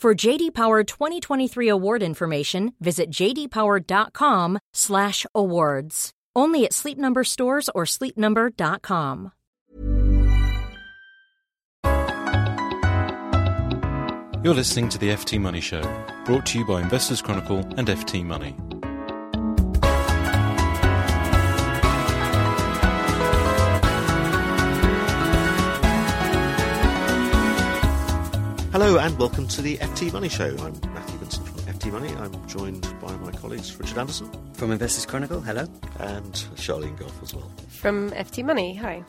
For JD Power 2023 award information, visit jdpower.com/awards. Only at Sleep Number stores or sleepnumber.com. You're listening to the FT Money Show, brought to you by Investors Chronicle and FT Money. Hello and welcome to the FT Money Show. I'm Matthew Vincent from FT Money. I'm joined by my colleagues Richard Anderson From Investors Chronicle, hello. and Charlene Goff as well. From FT Money, hi.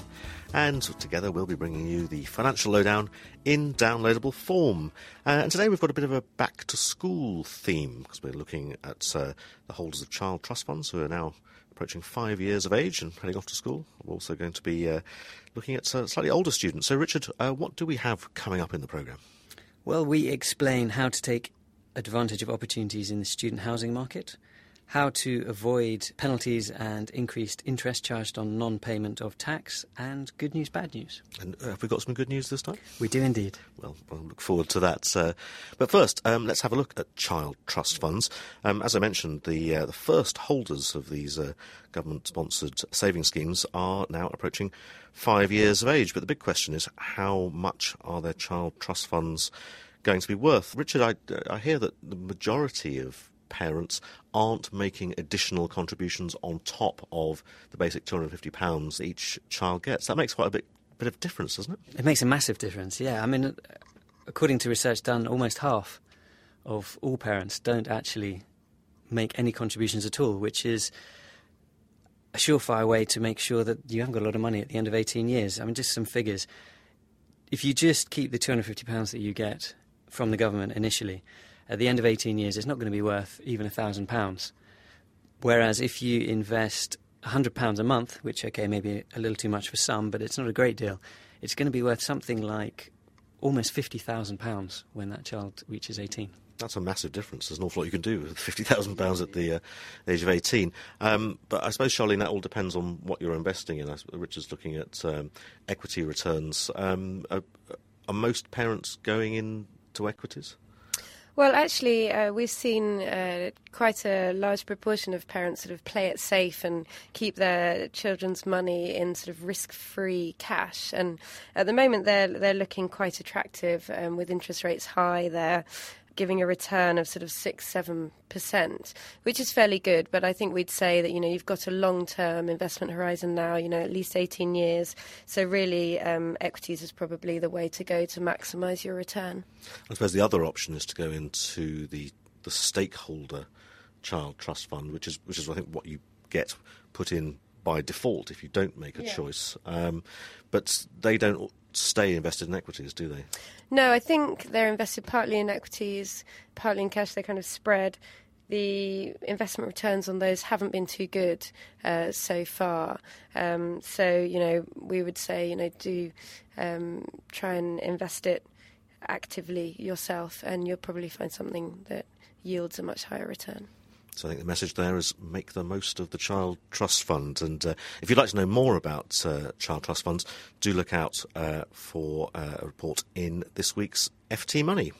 And together we'll be bringing you the financial lowdown in downloadable form. Uh, and today we've got a bit of a back to school theme because we're looking at uh, the holders of child trust funds who are now approaching five years of age and heading off to school. We're also going to be uh, looking at uh, slightly older students. So, Richard, uh, what do we have coming up in the programme? Well, we explain how to take advantage of opportunities in the student housing market, how to avoid penalties and increased interest charged on non payment of tax, and good news, bad news. And uh, have we got some good news this time? We do indeed. Well, we'll look forward to that. Uh, but first, um, let's have a look at child trust funds. Um, as I mentioned, the uh, the first holders of these uh, government-sponsored saving schemes are now approaching five years of age. But the big question is, how much are their child trust funds going to be worth? Richard, I, I hear that the majority of parents aren't making additional contributions on top of the basic £250 each child gets. That makes quite a bit, bit of difference, doesn't it? It makes a massive difference, yeah. I mean, according to research done, almost half of all parents don't actually make any contributions at all, which is a surefire way to make sure that you haven't got a lot of money at the end of 18 years. I mean, just some figures. If you just keep the £250 that you get from the government initially, at the end of 18 years, it's not going to be worth even £1,000. Whereas if you invest £100 a month, which, okay, maybe a little too much for some, but it's not a great deal, it's going to be worth something like almost £50,000 when that child reaches 18. That's a massive difference. There's an awful lot you can do with fifty thousand pounds at the uh, age of eighteen. Um, but I suppose, Charlene, that all depends on what you're investing in. Richard's looking at um, equity returns. Um, are, are most parents going into equities? Well, actually, uh, we've seen uh, quite a large proportion of parents sort of play it safe and keep their children's money in sort of risk-free cash. And at the moment, they're they're looking quite attractive um, with interest rates high. They're giving a return of sort of six, seven percent, which is fairly good. But I think we'd say that you know you've got a long-term investment horizon now, you know, at least eighteen years. So really, um, equities is probably the way to go to maximise your return. I suppose the other option is to go into the the stakeholder child trust fund, which is which is I think what you get put in by default if you don't make a Yeah. choice. Um, but they don't stay invested in equities, do they? No, I think they're invested partly in equities, partly in cash. They kind of spread. The investment returns on those haven't been too good uh, so far. Um, so, you know, we would say, you know, do um, try and invest it actively yourself, and you'll probably find something that yields a much higher return. So I think the message there is make the most of the Child Trust Fund. And uh, if you'd like to know more about uh, Child Trust Funds, do look out uh, for uh, a report in this week's FT Money.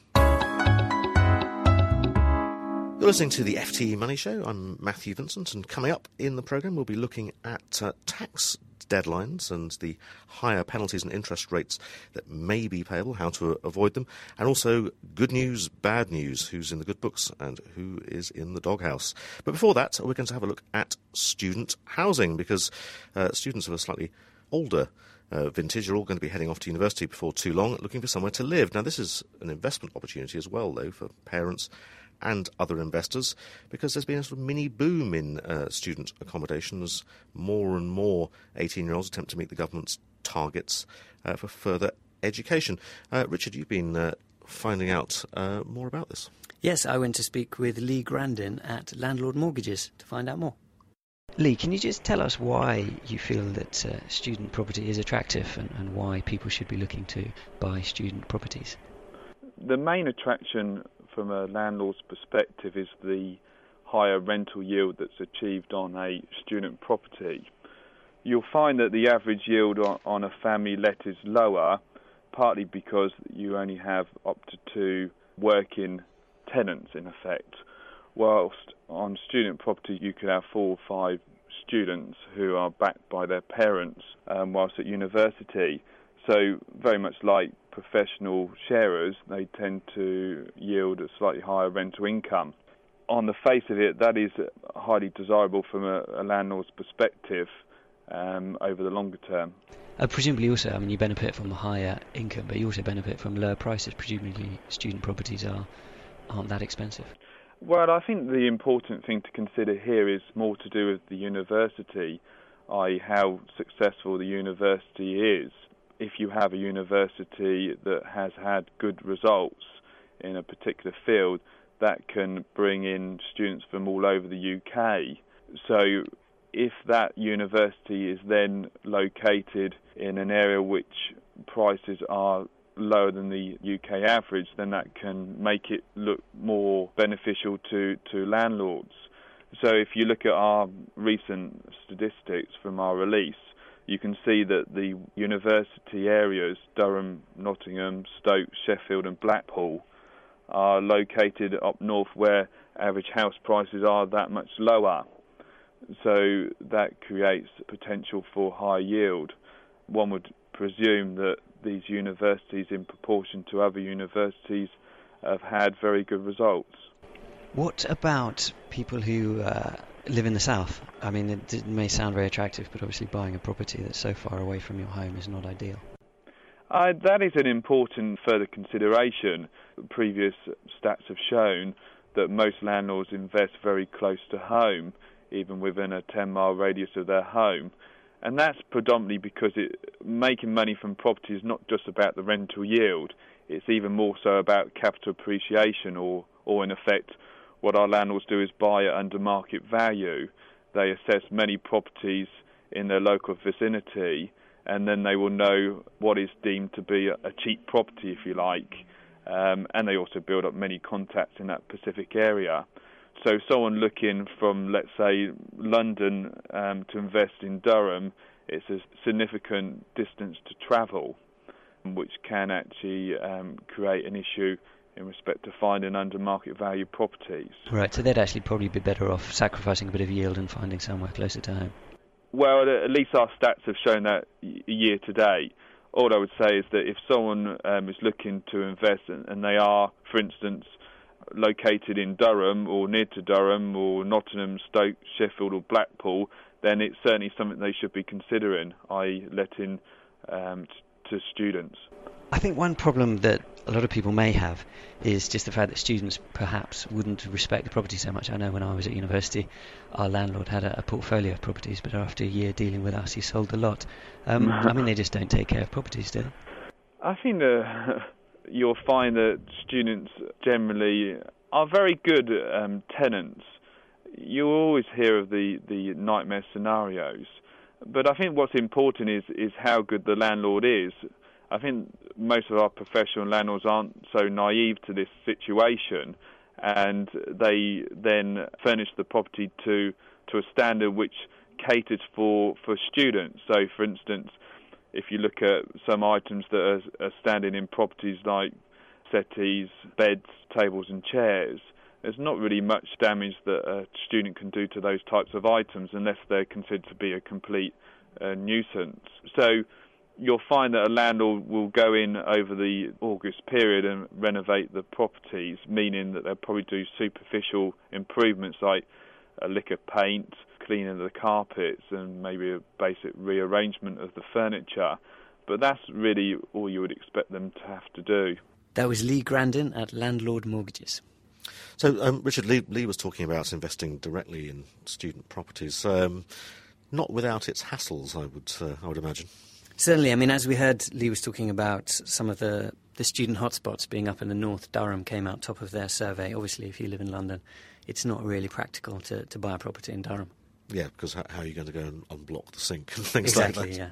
You're listening to the FT Money Show. I'm Matthew Vincent, and coming up in the programme, we'll be looking at uh, tax deadlines and the higher penalties and interest rates that may be payable, how to avoid them, and also good news, bad news, who's in the good books and who is in the doghouse. But before that, we're going to have a look at student housing because uh, students of a slightly older uh, vintage are all going to be heading off to university before too long, looking for somewhere to live. Now, this is an investment opportunity as well, though, for parents and other investors because there's been a sort of mini boom in uh, student accommodations. more and more 18 year olds attempt to meet the government's targets uh, for further education. Uh, Richard, you've been uh, finding out uh, more about this. Yes, I went to speak with Lee Grandin at Landlord Mortgages to find out more. Lee, can you just tell us why you feel that uh, student property is attractive and, and why people should be looking to buy student properties? The main attraction from a landlord's perspective is the higher rental yield that's achieved on a student property. You'll find that the average yield on, a family let is lower, partly because you only have up to two working tenants in effect, whilst on student property you could have four or five students who are backed by their parents um, whilst at university. So, very much like professional sharers, they tend to yield a slightly higher rental income. On the face of it, that is highly desirable from a, a landlord's perspective um, over the longer term. Uh, presumably, also, I mean, you benefit from the higher income, but you also benefit from lower prices. Presumably, student properties are aren't that expensive. Well, I think the important thing to consider here is more to do with the university, i.e., how successful the university is if you have a university that has had good results in a particular field, that can bring in students from all over the UK. So, if that university is then located in an area which prices are lower than the UK average, then that can make it look more beneficial to, to landlords. So, if you look at our recent statistics from our release, you can see that the university areas, Durham, Nottingham, Stoke, Sheffield, and Blackpool, are located up north where average house prices are that much lower. So that creates potential for high yield. One would presume that these universities, in proportion to other universities, have had very good results. What about people who uh, live in the south. I mean, it, it, may sound very attractive, but obviously buying a property that's so far away from your home is not ideal. Uh, that is an important further consideration. Previous stats have shown that most landlords invest very close to home, even within a 10 mile radius of their home. And that's predominantly because it, making money from property is not just about the rental yield, it's even more so about capital appreciation, or, or in effect, what our landlords do is buy it under market value. They assess many properties in their local vicinity, and then they will know what is deemed to be a cheap property, if you like. Um, and they also build up many contacts in that specific area. So, someone looking from, let's say, London um, to invest in Durham, it's a significant distance to travel, which can actually um, create an issue in respect to finding under market value properties. Right, so they'd actually probably be better off sacrificing a bit of yield and finding somewhere closer to home. Well, at least our stats have shown that year to date. All I would say is that if someone um, is looking to invest and, and they are, for instance, located in Durham or near to Durham or Nottingham, Stoke, Sheffield or Blackpool, then it's certainly something they should be considering, i.e. letting um, t- to students. I think one problem that a lot of people may have is just the fact that students perhaps wouldn't respect the property so much. I know when I was at university, our landlord had a, a portfolio of properties, but after a year dealing with us, he sold the lot. Um, I mean, they just don't take care of properties, do they? I think uh, you'll find that students generally are very good um, tenants. You always hear of the, the nightmare scenarios, but I think what's important is is how good the landlord is. I think most of our professional landlords aren't so naive to this situation, and they then furnish the property to to a standard which caters for for students. So, for instance, if you look at some items that are, are standing in properties like settees, beds, tables, and chairs, there's not really much damage that a student can do to those types of items unless they're considered to be a complete a nuisance. So you'll find that a landlord will go in over the August period and renovate the properties, meaning that they'll probably do superficial improvements like a lick of paint, cleaning of the carpets, and maybe a basic rearrangement of the furniture. But that's really all you would expect them to have to do. That was Lee Grandin at Landlord Mortgages. So, um, Richard Lee, Lee, was talking about investing directly in student properties, um, not without its hassles, I would, uh, I would imagine. Certainly, I mean, as we heard, Lee was talking about some of the, the student hotspots being up in the north. Durham came out top of their survey. Obviously, if you live in London, it's not really practical to, to buy a property in Durham. Yeah, because how, how are you going to go and unblock the sink and things exactly, like that? Exactly,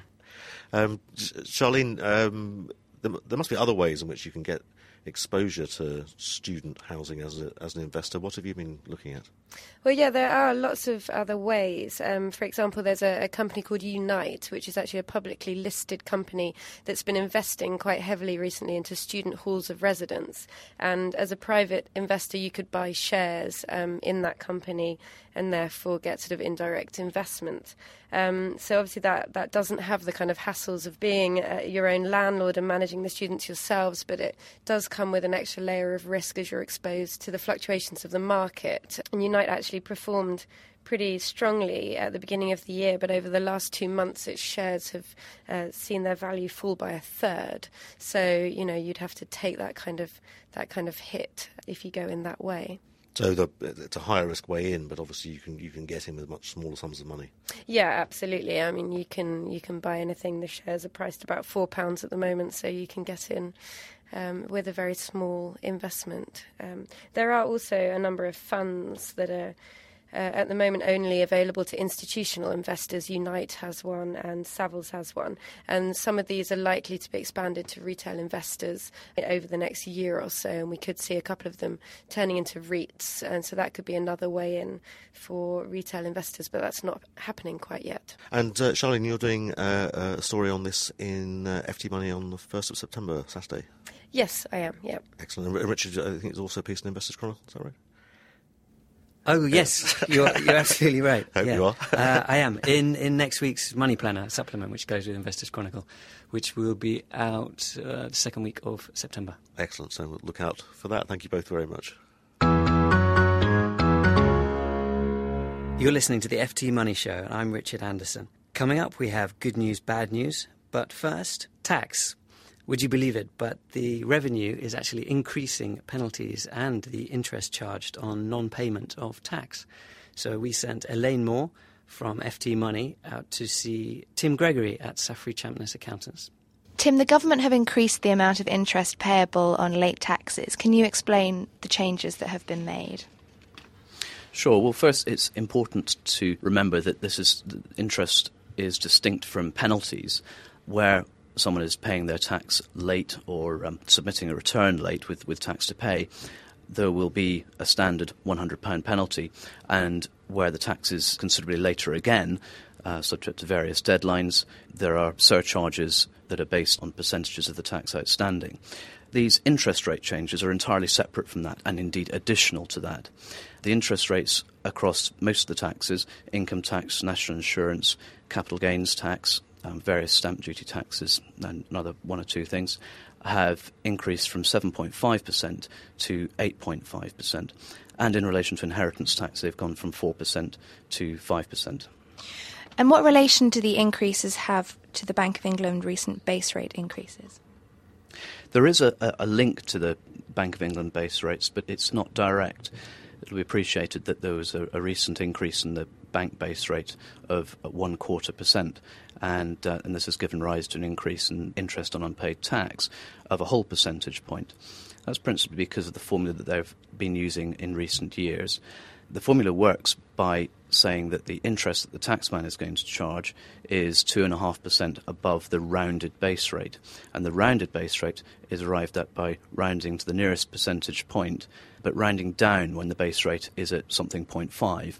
yeah. Um, Charlene, um, there, there must be other ways in which you can get exposure to student housing as, a, as an investor. What have you been looking at? Well, yeah, there are lots of other ways. Um, for example, there's a, a, company called Unite, which is actually a publicly listed company that's been investing quite heavily recently into student halls of residence. And as a private investor, you could buy shares um, in that company and therefore get sort of indirect investment. Um, so obviously that, that doesn't have the kind of hassles of being uh, your own landlord and managing the students yourselves, but it does come with an extra layer of risk as you're exposed to the fluctuations of the market. And Unite actually performed pretty strongly at the beginning of the year, but over the last two months, its shares have uh, seen their value fall by a third. So you know you'd have to take that kind of that kind of hit if you go in that way. So the, it's a higher risk way in, but obviously you can you can get in with much smaller sums of money. Yeah, absolutely. I mean, you can you can buy anything. The shares are priced about four pounds at the moment, so you can get in um, with a very small investment. Um, there are also a number of funds that are uh, at the moment only available to institutional investors. Unite has one and Savills has one. And some of these are likely to be expanded to retail investors over the next year or so. And we could see a couple of them turning into REITs. And so that could be another way in for retail investors, but that's not happening quite yet. And uh, Charlene, you're doing uh, a story on this in uh, FT Money on the 1st of September, Saturday. Yes, I am. Yeah. Excellent. And Richard, I think it's also a piece in Investors Chronicle. Is that right? Oh yes, you're, you're absolutely right. Hope yeah. you are. uh, I am in in next week's Money Planner supplement, which goes with Investors Chronicle, which will be out uh, the second week of September. Excellent. So look out for that. Thank you both very much. You're listening to the FT Money Show, and I'm Richard Anderson. Coming up, we have good news, bad news, but first, tax. Would you believe it? But the revenue is actually increasing penalties and the interest charged on non payment of tax. So we sent Elaine Moore from FT Money out to see Tim Gregory at Saffery Champness Accountants. Tim, the government have increased the amount of interest payable on late taxes. Can you explain the changes that have been made? Sure. Well, first, it's important to remember that this is interest is distinct from penalties, where someone is paying their tax late or um, submitting a return late with, with tax to pay, there will be a standard £100 penalty. And where the tax is considerably later again, uh, subject to various deadlines, there are surcharges that are based on percentages of the tax outstanding. These interest rate changes are entirely separate from that and indeed additional to that. The interest rates across most of the taxes income tax, national insurance, capital gains tax, um, various stamp duty taxes, and another one or two things, have increased from 7.5% to 8.5%. And in relation to inheritance tax, they've gone from 4% to 5%. And what relation do the increases have to the Bank of England recent base rate increases? There is a, a link to the Bank of England base rates, but it's not direct. It'll be appreciated that there was a, a recent increase in the bank base rate of one quarter percent, and, uh, and this has given rise to an increase in interest on unpaid tax of a whole percentage point. That's principally because of the formula that they've been using in recent years. The formula works by saying that the interest that the taxman is going to charge is 2.5% above the rounded base rate. And the rounded base rate is arrived at by rounding to the nearest percentage point, but rounding down when the base rate is at something 0.5.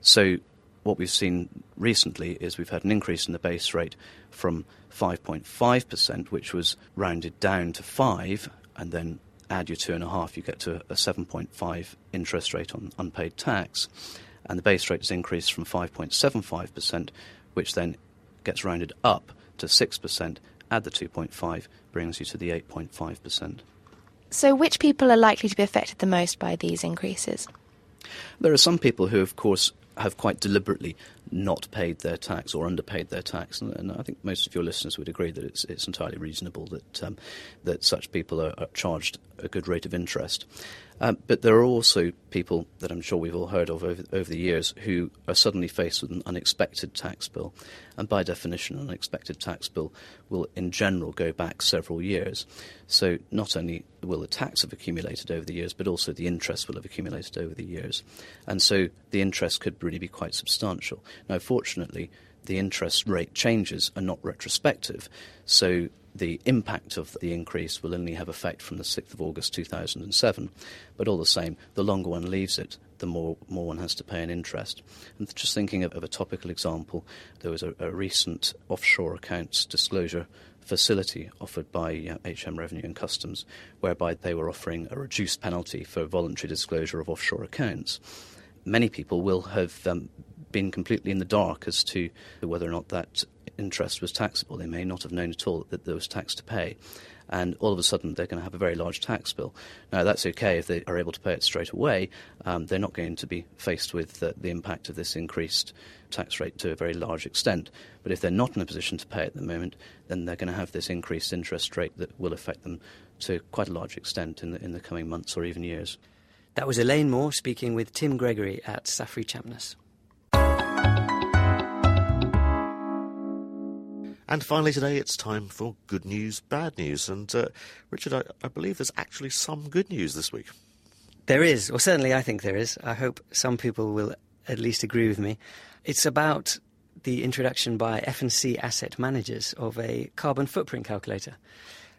So what we've seen recently is we've had an increase in the base rate from 5.5%, which was rounded down to 5, and then add your 2.5, you get to a 7.5 interest rate on unpaid tax. And the base rate is increased from 5.75%, which then gets rounded up to 6%, add the 2.5, brings you to the 8.5%. So, which people are likely to be affected the most by these increases? There are some people who, of course, have quite deliberately not paid their tax or underpaid their tax, and, and I think most of your listeners would agree that it's, it's entirely reasonable that um, that such people are, are, charged a good rate of interest. Um, but there are also people that I'm sure we've all heard of over, over the years who are suddenly faced with an unexpected tax bill. And by definition, an unexpected tax bill will, in general, go back several years. So not only will the tax have accumulated over the years, but also the interest will have accumulated over the years. And so the interest could really be quite substantial. Now, fortunately, the interest rate changes are not retrospective. So the impact of the increase will only have effect from the 6th of August 2007. But all the same, the longer one leaves it, the more, more one has to pay in interest. And just thinking of, of a topical example, there was a, a, recent offshore accounts disclosure facility offered by HM Revenue and Customs, whereby they were offering a reduced penalty for voluntary disclosure of offshore accounts. Many people will have um, been completely in the dark as to whether or not that interest was taxable. They may not have known at all that there was tax to pay. And all of a sudden, they're going to have a very large tax bill. Now, that's okay if they are able to pay it straight away. Um, they're not going to be faced with the, the impact of this increased tax rate to a very large extent. But if they're not in a position to pay at the moment, then they're going to have this increased interest rate that will affect them to quite a large extent in the, in the coming months or even years. That was Elaine Moore speaking with Tim Gregory at Saffery Champness. And finally, today it's time for good news, bad news. And uh, Richard, I, I, believe there's actually some good news this week. There is, or certainly I think there is. I hope some people will at least agree with me. It's about the introduction by F&C asset managers of a carbon footprint calculator.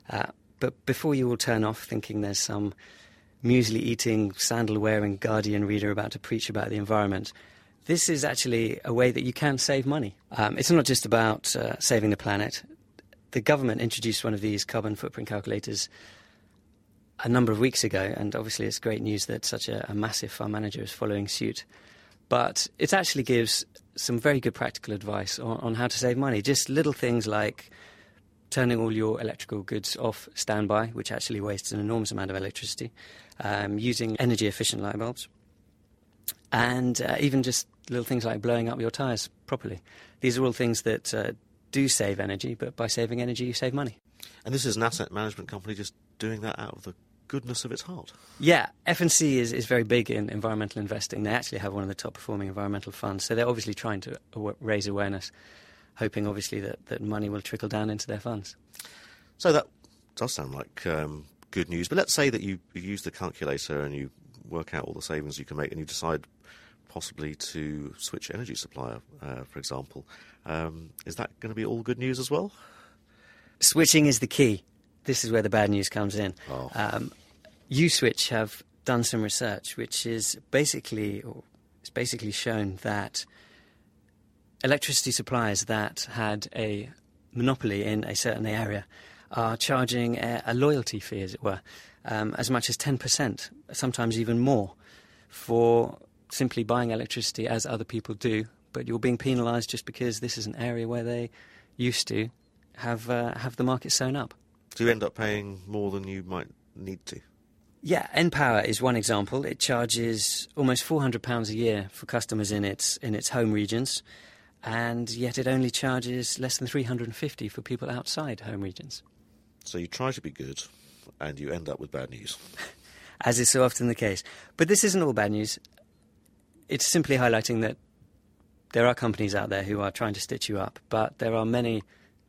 Uh, but before you all turn off thinking there's some muesli eating, sandal wearing Guardian reader about to preach about the environment, this is actually a way that you can save money. Um, it's not just about uh, saving the planet. The government introduced one of these carbon footprint calculators a number of weeks ago, and obviously it's great news that such a, a massive fund manager is following suit. But it actually gives some very good practical advice on, on how to save money. Just little things like turning all your electrical goods off standby, which actually wastes an enormous amount of electricity, um, using energy efficient light bulbs, and uh, even just little things like blowing up your tyres properly. These are all things that uh, do save energy, but by saving energy, you save money. And this is an asset management company just doing that out of the goodness of its heart. Yeah, F&C is, is very big in environmental investing. They actually have one of the top performing environmental funds, so they're obviously trying to raise awareness, hoping obviously that, that money will trickle down into their funds. So that does sound like um, good news, but let's say that you, you use the calculator and you work out all the savings you can make and you decide possibly to switch energy supplier, uh, for example. Um, is that going to be all good news as well? Switching is the key. This is where the bad news comes in. Oh. Um, Uswitch have done some research, which is basically it's basically shown that electricity suppliers that had a monopoly in a certain area are charging a, a loyalty fee, as it were, um, as much as 10%, sometimes even more, for simply buying electricity as other people do, but you're being penalised just because this is an area where they used to have uh, have the market sewn up. Do you end up paying more than you might need to? Yeah, npower is one example. It charges almost four hundred pounds a year for customers in its in its home regions, and yet it only charges less than three hundred and fifty for people outside home regions. So you try to be good, and you end up with bad news. As is so often the case. But this isn't all bad news it's simply highlighting that there are companies out there who are trying to stitch you up, but there are many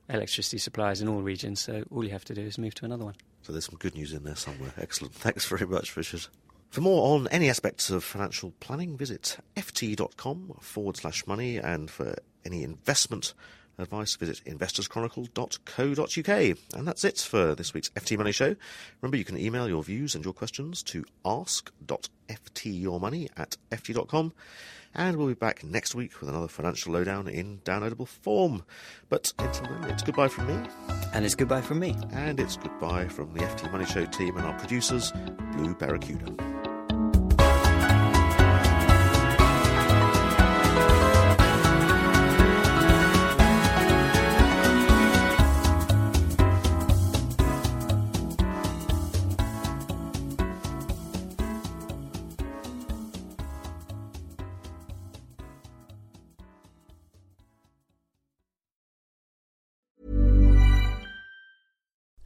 electricity suppliers in all regions, so all you have to do is move to another one. So there's some good news in there somewhere. Excellent. Thanks very much, Richard. For more on any aspects of financial planning, visit ft.com forward slash money, and for any investment advice, visit investorschronicle.co.uk. And that's it for this week's FT Money Show. Remember, you can email your views and your questions to ask.ftyourmoney at ft.com. And we'll be back next week with another financial lowdown in downloadable form. But until then, it's goodbye from me. And it's goodbye from me. And it's goodbye from the FT Money Show team and our producers, Blue Barracuda.